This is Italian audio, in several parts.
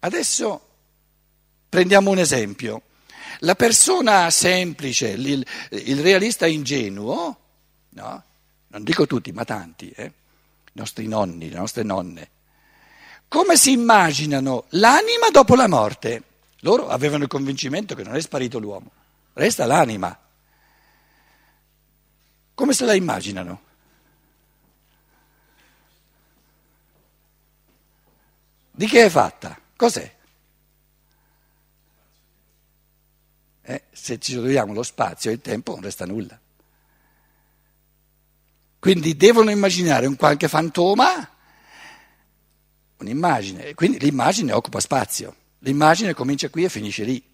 Adesso prendiamo un esempio. La persona semplice, il, il realista ingenuo, no? non dico tutti, ma tanti, eh? i nostri nonni, le nostre nonne, come si immaginano l'anima dopo la morte? Loro avevano il convincimento che non è sparito l'uomo, resta l'anima. Come se la immaginano? Di che è fatta? Cos'è? Eh, se ci troviamo lo spazio e il tempo non resta nulla. Quindi devono immaginare un qualche fantoma, un'immagine, quindi l'immagine occupa spazio, l'immagine comincia qui e finisce lì.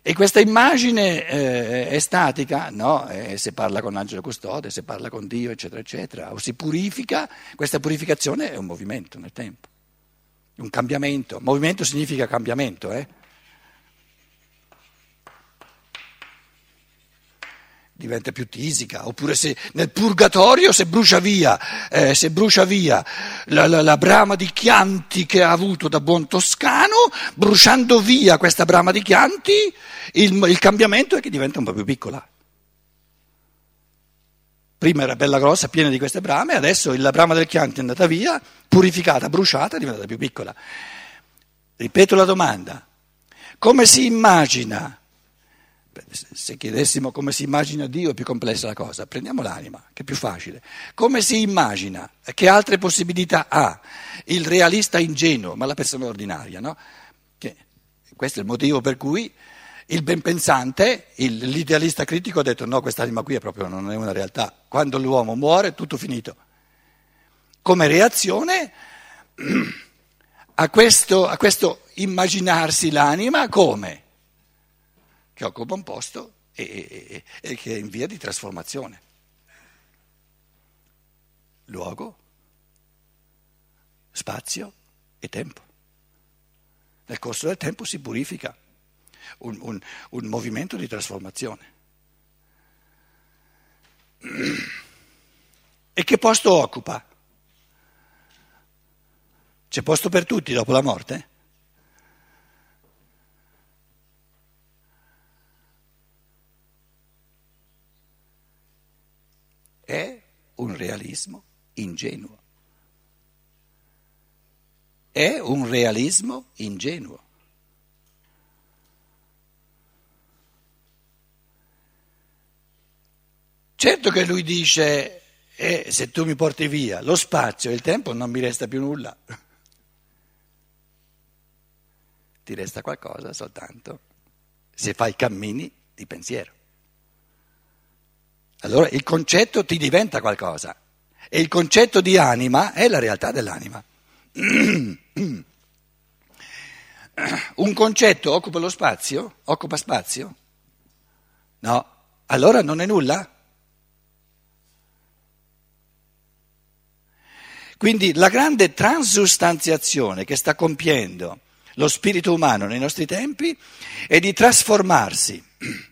E questa immagine eh, è statica? No, eh, se parla con l'angelo custode, se parla con Dio, eccetera, eccetera, o si purifica, questa purificazione è un movimento nel tempo, un cambiamento. Movimento significa cambiamento, eh? diventa più tisica, oppure se nel purgatorio se brucia via, eh, se brucia via la, la, la, brama di Chianti che ha avuto da buon toscano, bruciando via questa brama di Chianti, il, il cambiamento è che diventa un po' più piccola. Prima era bella grossa, piena di queste brame, adesso la brama del Chianti è andata via, purificata, bruciata, è diventata più piccola. Ripeto la domanda, come si immagina se chiedessimo come si immagina Dio è più complessa la cosa, prendiamo l'anima, che è più facile. Come si immagina, che altre possibilità ha il realista ingenuo, ma la persona ordinaria, no? Che questo è il motivo per cui il benpensante, il, l'idealista critico ha detto no, quest'anima qui è proprio non è una realtà, quando l'uomo muore è tutto finito. Come reazione a questo, a questo immaginarsi l'anima come? che occupa un posto e, e, e che è in via di trasformazione. Luogo, spazio e tempo. Nel corso del tempo si purifica un, un, un movimento di trasformazione. E che posto occupa? C'è posto per tutti dopo la morte? è un realismo ingenuo. È un realismo ingenuo. Certo che lui dice, eh, se tu mi porti via lo spazio e il tempo non mi resta più nulla. Ti resta qualcosa soltanto se fai cammini di pensiero. Allora il concetto ti diventa qualcosa e il concetto di anima è la realtà dell'anima. Un concetto occupa lo spazio? Occupa spazio? No. Allora non è nulla? Quindi la grande transustanziazione che sta compiendo lo spirito umano nei nostri tempi è di trasformarsi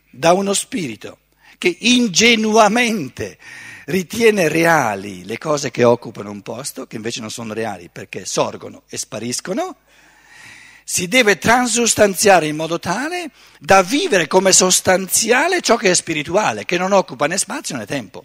da uno spirito che ingenuamente ritiene reali le cose che occupano un posto, che invece non sono reali perché sorgono e spariscono, si deve transustanziare in modo tale da vivere come sostanziale ciò che è spirituale, che non occupa né spazio né tempo.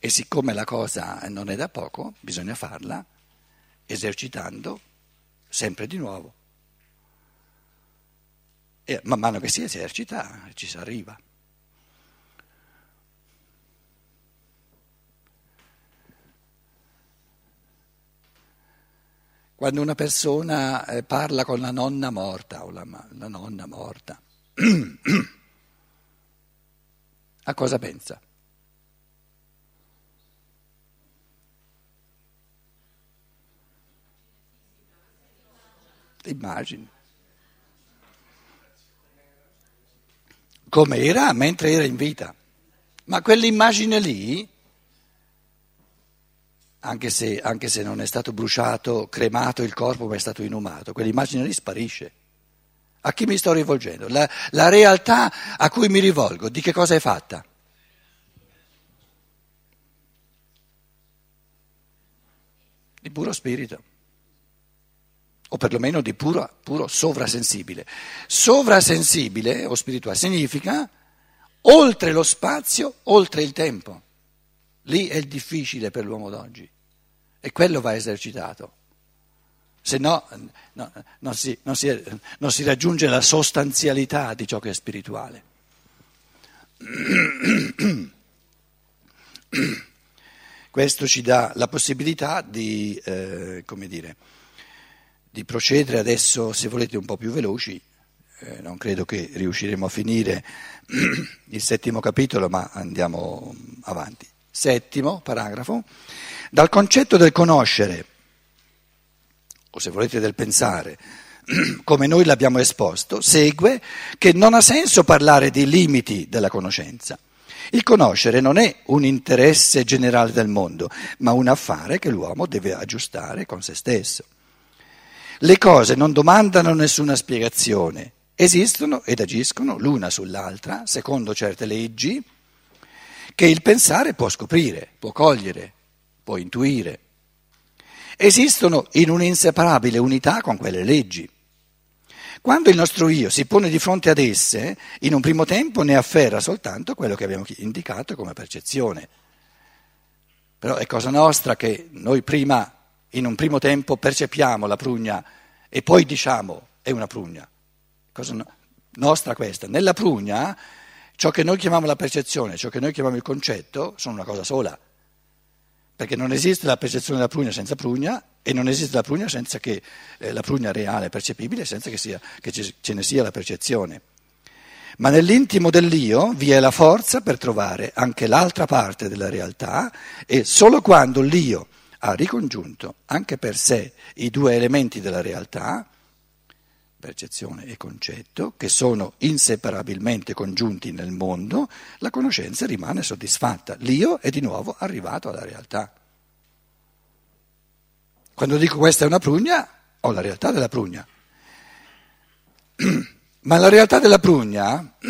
E siccome la cosa non è da poco, bisogna farla esercitando sempre di nuovo. E man mano che si esercita ci si arriva. Quando una persona eh, parla con la nonna morta o la, la nonna morta, a cosa pensa? Immagini. Come era mentre era in vita. Ma quell'immagine lì, anche se, anche se non è stato bruciato, cremato il corpo, ma è stato inumato, quell'immagine lì sparisce. A chi mi sto rivolgendo? La, la realtà a cui mi rivolgo, di che cosa è fatta? Di puro spirito o perlomeno di puro, puro sovrasensibile. Sovrasensibile o spirituale significa oltre lo spazio, oltre il tempo. Lì è il difficile per l'uomo d'oggi e quello va esercitato. Se no, no non, si, non, si, non si raggiunge la sostanzialità di ciò che è spirituale. Questo ci dà la possibilità di, eh, come dire, di procedere adesso, se volete, un po' più veloci. Eh, non credo che riusciremo a finire il settimo capitolo, ma andiamo avanti. Settimo paragrafo. Dal concetto del conoscere, o se volete del pensare, come noi l'abbiamo esposto, segue che non ha senso parlare di limiti della conoscenza. Il conoscere non è un interesse generale del mondo, ma un affare che l'uomo deve aggiustare con se stesso. Le cose non domandano nessuna spiegazione, esistono ed agiscono l'una sull'altra, secondo certe leggi, che il pensare può scoprire, può cogliere, può intuire. Esistono in un'inseparabile unità con quelle leggi. Quando il nostro io si pone di fronte ad esse, in un primo tempo ne afferra soltanto quello che abbiamo indicato come percezione. Però è cosa nostra che noi prima in un primo tempo percepiamo la prugna e poi diciamo è una prugna. Cosa no- nostra questa. Nella prugna ciò che noi chiamiamo la percezione, ciò che noi chiamiamo il concetto, sono una cosa sola. Perché non esiste la percezione della prugna senza prugna e non esiste la prugna senza che eh, la prugna reale percepibile senza che, sia, che ce ne sia la percezione. Ma nell'intimo dell'io vi è la forza per trovare anche l'altra parte della realtà e solo quando l'io ha ricongiunto anche per sé i due elementi della realtà, percezione e concetto, che sono inseparabilmente congiunti nel mondo, la conoscenza rimane soddisfatta. L'io è di nuovo arrivato alla realtà. Quando dico questa è una prugna, ho la realtà della prugna. Ma la realtà della prugna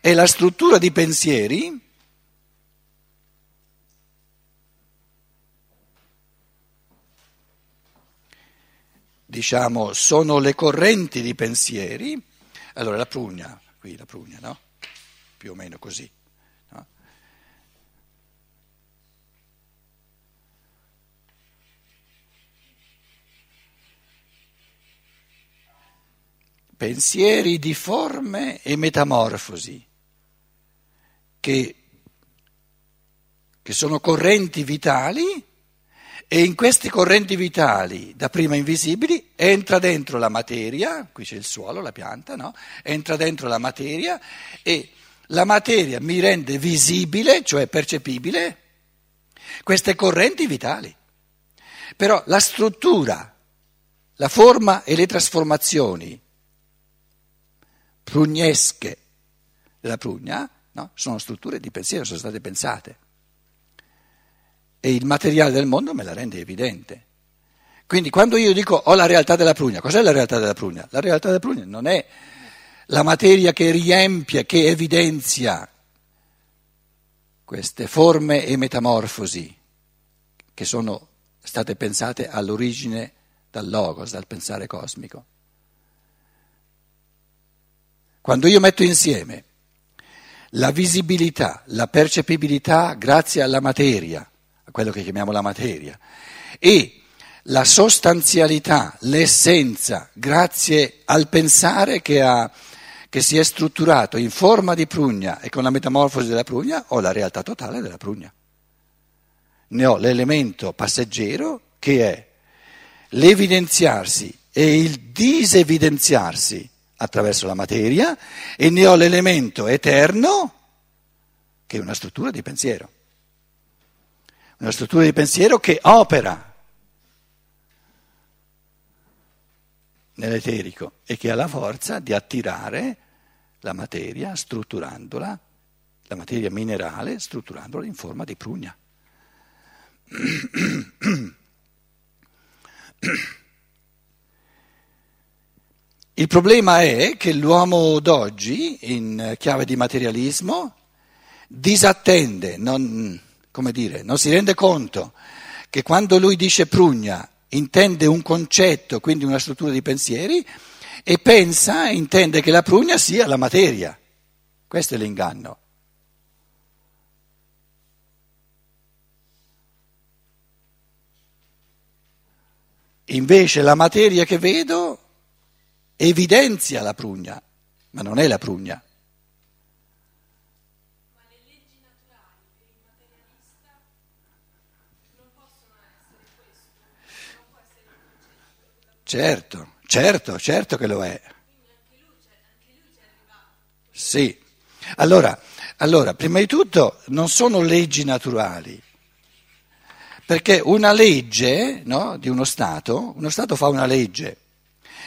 è la struttura di pensieri diciamo, sono le correnti di pensieri, allora la prugna, qui la prugna, no? Più o meno così. No? Pensieri di forme e metamorfosi, che, che sono correnti vitali e in questi correnti vitali, da prima invisibili, entra dentro la materia, qui c'è il suolo, la pianta, no? Entra dentro la materia e la materia mi rende visibile, cioè percepibile, queste correnti vitali. Però la struttura, la forma e le trasformazioni prugnesche della prugna no? sono strutture di pensiero, sono state pensate e il materiale del mondo me la rende evidente. Quindi quando io dico ho la realtà della prugna, cos'è la realtà della prugna? La realtà della prugna non è la materia che riempie, che evidenzia queste forme e metamorfosi che sono state pensate all'origine dal logos, dal pensare cosmico. Quando io metto insieme la visibilità, la percepibilità grazie alla materia, quello che chiamiamo la materia, e la sostanzialità, l'essenza, grazie al pensare che, ha, che si è strutturato in forma di prugna e con la metamorfosi della prugna, ho la realtà totale della prugna. Ne ho l'elemento passeggero che è l'evidenziarsi e il disevidenziarsi attraverso la materia e ne ho l'elemento eterno che è una struttura di pensiero una struttura di pensiero che opera nell'eterico e che ha la forza di attirare la materia strutturandola, la materia minerale strutturandola in forma di prugna. Il problema è che l'uomo d'oggi, in chiave di materialismo, disattende, non, dire, non si rende conto che quando lui dice prugna intende un concetto, quindi una struttura di pensieri, e pensa, intende che la prugna sia la materia. Questo è l'inganno. Invece la materia che vedo evidenzia la prugna, ma non è la prugna. Ma le leggi naturali per il materialista non possono essere questo, non può essere un concetto. Certo, certo, certo che lo è. Sì. Allora, allora, prima di tutto non sono leggi naturali. Perché una legge no, di uno Stato, uno Stato fa una legge,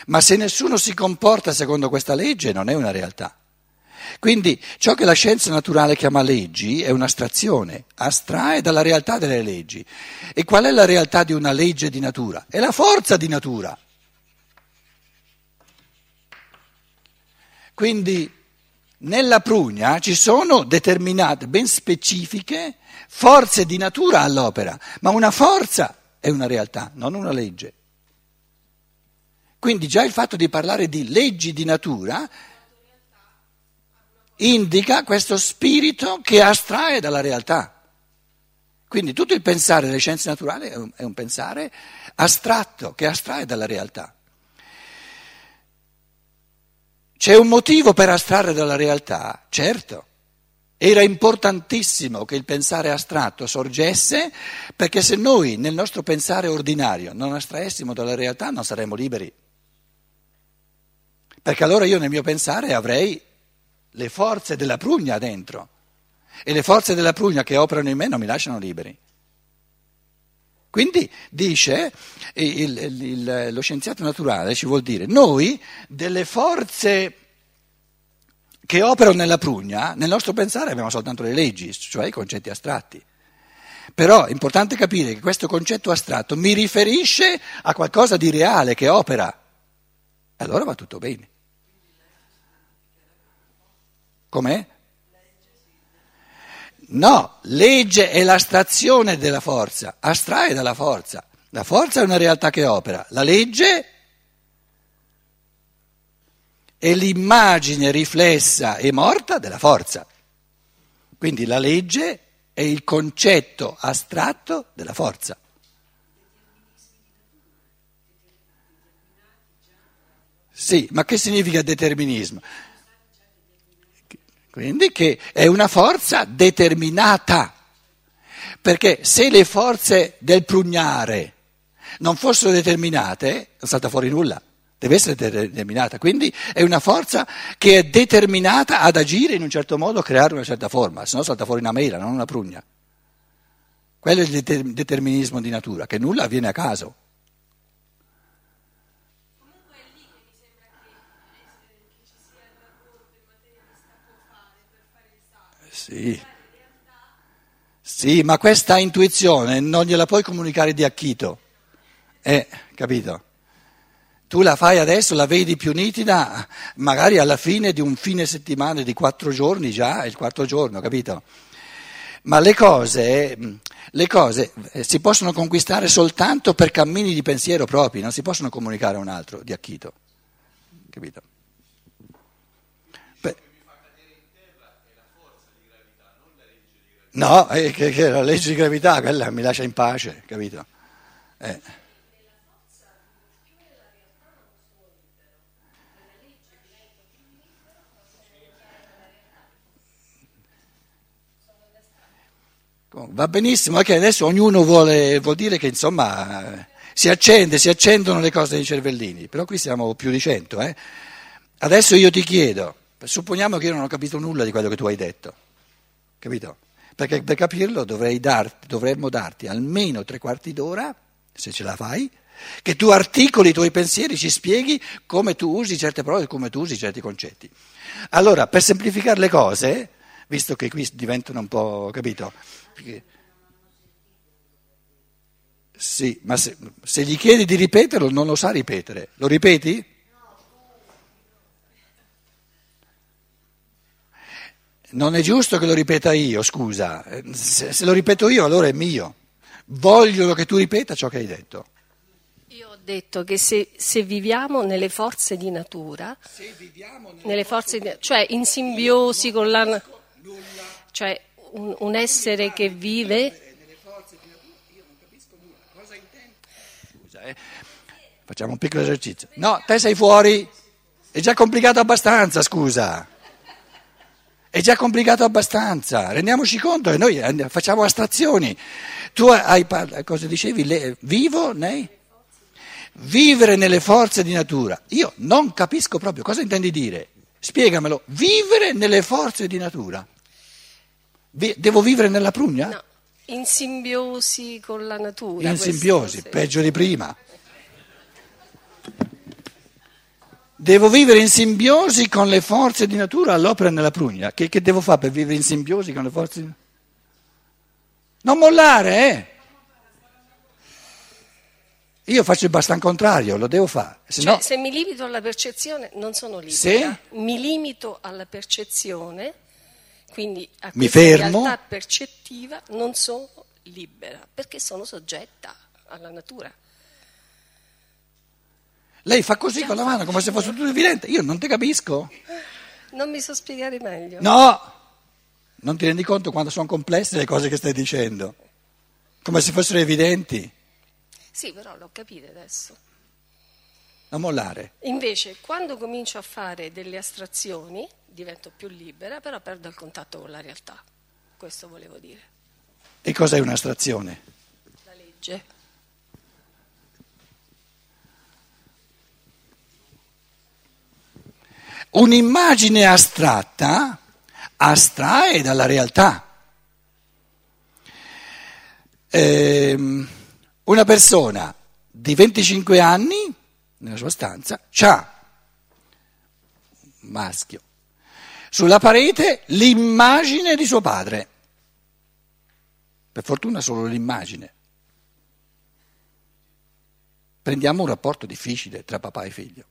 ma se nessuno si comporta secondo questa legge non è una realtà. Quindi ciò che la scienza naturale chiama leggi è un'astrazione, astrae dalla realtà delle leggi. E qual è la realtà di una legge di natura? È la forza di natura. Quindi nella prugna ci sono determinate, ben specifiche, forze di natura all'opera, ma una forza è una realtà, non una legge. Quindi già il fatto di parlare di leggi di natura indica questo spirito che astrae dalla realtà. Quindi tutto il pensare delle scienze naturali è un, pensare astratto che astrae dalla realtà. C'è un motivo per astrarre dalla realtà? Certo. Era importantissimo che il pensare astratto sorgesse perché se noi nel nostro pensare ordinario non astraessimo dalla realtà non saremmo liberi. Perché allora io nel mio pensare avrei le forze della prugna dentro e le forze della prugna che operano in me non mi lasciano liberi. Quindi dice il, il, il, lo scienziato naturale, ci vuol dire, noi delle forze che operano nella prugna, nel nostro pensare abbiamo soltanto le leggi, cioè i concetti astratti. Però è importante capire che questo concetto astratto mi riferisce a qualcosa di reale che opera. Allora va tutto bene. Com'è? No, legge è l'astrazione della forza, astrae dalla forza. La forza è una realtà che opera, la legge è l'immagine riflessa e morta della forza. Quindi la legge è il concetto astratto della forza. Sì, ma che significa determinismo? Quindi che è una forza determinata, perché se le forze del prugnare non fossero determinate, non salta fuori nulla, deve essere determinata, quindi è una forza che è determinata ad agire in un certo modo, a creare una certa forma, se no salta fuori una mela, non una prugna. Quello è il determinismo di natura, che nulla avviene a caso. Sì. Sì, ma questa intuizione non gliela puoi comunicare di acchito. Eh, capito? Tu la fai adesso, la vedi più nitida, magari alla fine di un fine settimana di quattro giorni già, è il quarto giorno, capito? Ma le cose, le cose eh, si possono conquistare soltanto per cammini di pensiero propri, non si possono comunicare a un altro di acchito, capito? No, è che, che la legge di gravità, quella mi lascia in pace, capito? Eh. Va benissimo, anche adesso ognuno vuole, vuol dire che insomma si accende, si accendono le cose nei cervellini, però qui siamo più di cento. Eh? Adesso io ti chiedo, supponiamo che io non ho capito nulla di quello che tu hai detto, capito? Perché per capirlo darti, dovremmo darti almeno tre quarti d'ora, se ce la fai, che tu articoli i tuoi pensieri, ci spieghi come tu usi certe parole, come tu usi certi concetti. Allora, per semplificare le cose, visto che qui diventano un po', capito? Sì, ma se, se, gli chiedi di ripeterlo non lo sa ripetere. Lo ripeti? Non è giusto che lo ripeta io, scusa. Se, se lo ripeto io, allora è mio. Voglio che tu ripeta ciò che hai detto. Io ho detto che se, se viviamo nelle forze di natura, nelle forze di- cioè in simbiosi con la... na- cioè un, un essere che vive... Scusa, eh. Facciamo un piccolo esercizio. No, te sei fuori. È già complicato abbastanza, scusa. È già complicato abbastanza. Rendiamoci conto che noi and- facciamo astrazioni. Tu hai parlato, cosa dicevi? Le- vivo nei? Vivere nelle forze di natura. Io non capisco proprio cosa intendi dire. Spiegamelo. Vivere nelle forze di natura. Devo vivere nella prugna? no, in simbiosi con la natura. In simbiosi, sì. peggio di prima. Devo vivere in simbiosi con le forze di natura all'opera nella prugna. Che, che devo fare per vivere in simbiosi con le forze di Non mollare, eh! Io faccio il bastan contrario, lo devo fare. Se Cioè, no, se mi limito alla percezione non sono libera. Se? Mi limito alla percezione, quindi a Mi fermo. realtà percettiva non sono libera, perché sono soggetta alla natura. Lei fa così con la mano come se fosse tutto evidente. Io non ti capisco. Non mi so spiegare meglio. No! Non ti rendi conto quanto sono complesse le cose che stai dicendo? Come se fossero evidenti. Sì, però l'ho capito adesso. Non mollare. Invece, quando comincio a fare delle astrazioni, divento più libera, però perdo il contatto con la realtà. Questo volevo dire. E cos'è un'astrazione? La legge. Un'immagine astratta astrae dalla realtà. Ehm, una persona di 25 anni, nella sua stanza, c'ha un maschio sulla parete l'immagine di suo padre. Per fortuna solo l'immagine. Prendiamo un rapporto difficile tra papà e figlio.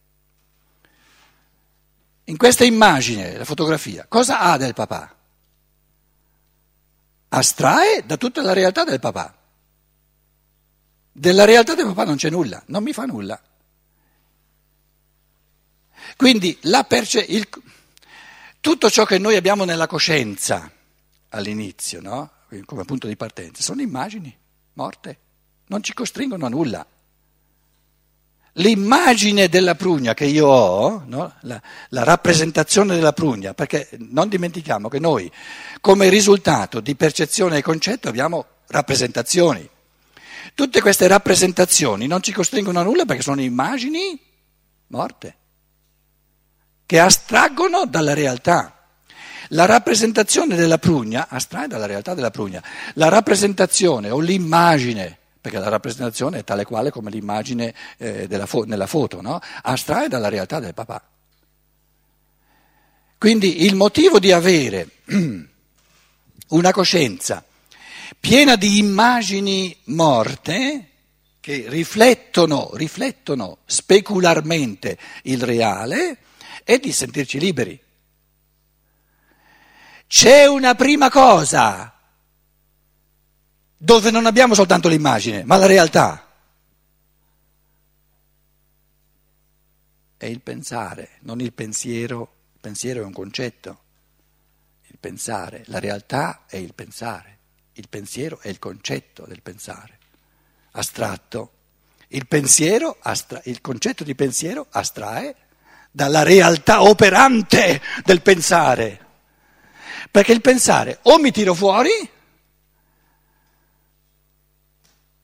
In questa immagine, la fotografia, cosa ha del papà? Astrae da tutta la realtà del papà. Della realtà del papà non c'è nulla, non mi fa nulla. Quindi perce- il- tutto ciò che noi abbiamo nella coscienza all'inizio, no? come punto di partenza, sono immagini morte, non ci costringono a nulla. L'immagine della prugna che io ho, no? la, la rappresentazione della prugna, perché non dimentichiamo che noi come risultato di percezione e concetto abbiamo rappresentazioni. Tutte queste rappresentazioni non ci costringono a nulla perché sono immagini morte, che astraggono dalla realtà. La rappresentazione della prugna astrae dalla realtà della prugna. La rappresentazione o l'immagine, perché la rappresentazione è tale quale come l'immagine eh, fo- nella foto, no? astrae dalla realtà del papà. Quindi il motivo di avere una coscienza piena di immagini morte che riflettono, riflettono specularmente il reale è di sentirci liberi. C'è una prima cosa dove non abbiamo soltanto l'immagine, ma la realtà. È il pensare, non il pensiero. Il pensiero è un concetto. Il pensare, la realtà è il pensare. Il pensiero è il concetto del pensare. Astratto. Il pensiero, astra- il concetto di pensiero astrae dalla realtà operante del pensare. Perché il pensare o mi tiro fuori,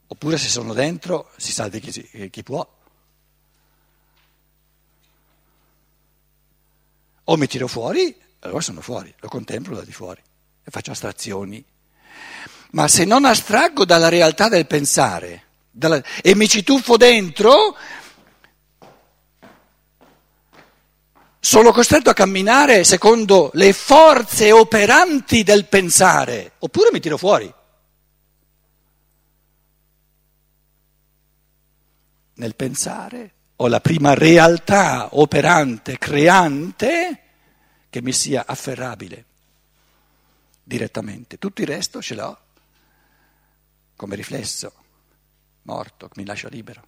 oppure se sono dentro si salvi chi, si- chi può. O mi tiro fuori, allora sono fuori, lo contemplo da di fuori e faccio astrazioni. Ma se non astraggo dalla realtà del pensare dalla- e mi ci tuffo dentro, sono costretto a camminare secondo le forze operanti del pensare, oppure mi tiro fuori. Nel pensare ho la prima realtà operante, creante, che mi sia afferrabile. direttamente, tutto il resto ce l'ho come riflesso, morto, mi lascia libero.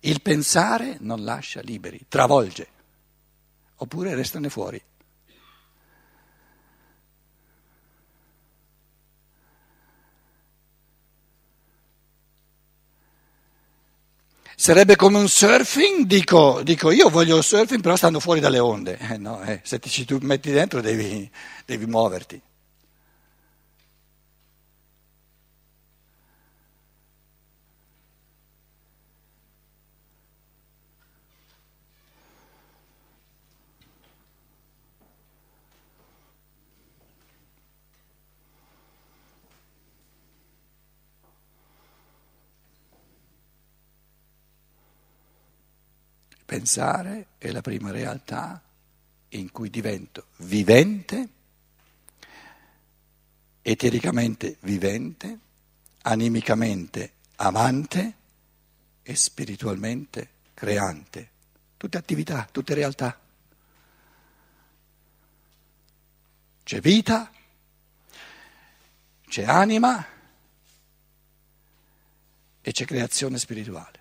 Il pensare non lascia liberi, travolge, oppure restane fuori. Sarebbe come un surfing, dico, dico io voglio il surfing però stando fuori dalle onde, eh, no, eh, se ti ci metti dentro devi, devi muoverti. Pensare è la prima realtà in cui divento vivente, etericamente vivente, animicamente amante e spiritualmente creante. Tutte attività, tutte realtà. C'è vita, c'è anima e c'è creazione spirituale.